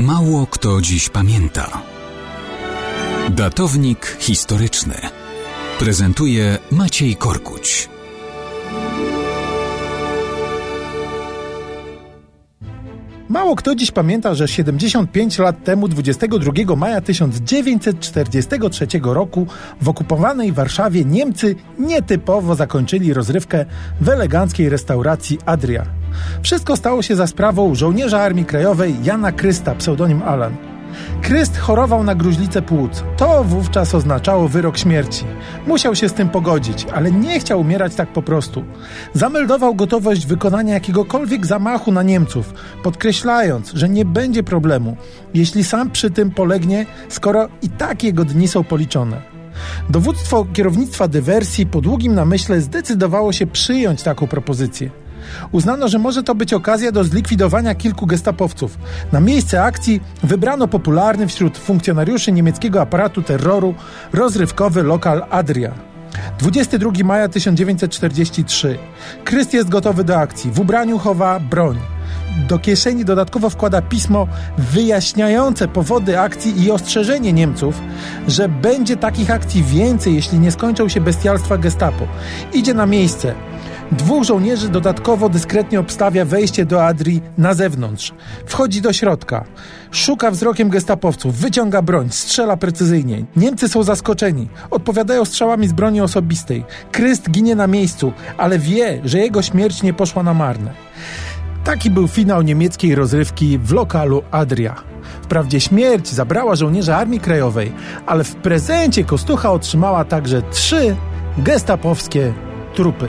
Mało kto dziś pamięta. Datownik historyczny prezentuje Maciej Korkuć. Mało kto dziś pamięta, że 75 lat temu, 22 maja 1943 roku, w okupowanej Warszawie Niemcy nietypowo zakończyli rozrywkę w eleganckiej restauracji Adria. Wszystko stało się za sprawą żołnierza Armii Krajowej Jana Krysta, pseudonim Alan. Kryst chorował na gruźlicę płuc. To wówczas oznaczało wyrok śmierci. Musiał się z tym pogodzić, ale nie chciał umierać tak po prostu. Zameldował gotowość wykonania jakiegokolwiek zamachu na Niemców, podkreślając, że nie będzie problemu, jeśli sam przy tym polegnie, skoro i tak jego dni są policzone. Dowództwo kierownictwa dywersji po długim namyśle zdecydowało się przyjąć taką propozycję. Uznano, że może to być okazja do zlikwidowania kilku gestapowców. Na miejsce akcji wybrano popularny wśród funkcjonariuszy niemieckiego aparatu terroru rozrywkowy lokal Adria. 22 maja 1943. Kryst jest gotowy do akcji. W ubraniu chowa broń. Do kieszeni dodatkowo wkłada pismo wyjaśniające powody akcji i ostrzeżenie Niemców, że będzie takich akcji więcej, jeśli nie skończą się bestialstwa gestapo. Idzie na miejsce. Dwóch żołnierzy dodatkowo dyskretnie obstawia wejście do Adrii na zewnątrz. Wchodzi do środka. Szuka wzrokiem gestapowców, wyciąga broń, strzela precyzyjnie. Niemcy są zaskoczeni. Odpowiadają strzałami z broni osobistej. Kryst ginie na miejscu, ale wie, że jego śmierć nie poszła na marne. Taki był finał niemieckiej rozrywki w lokalu Adria. Wprawdzie śmierć zabrała żołnierza Armii Krajowej, ale w prezencie Kostucha otrzymała także trzy gestapowskie trupy.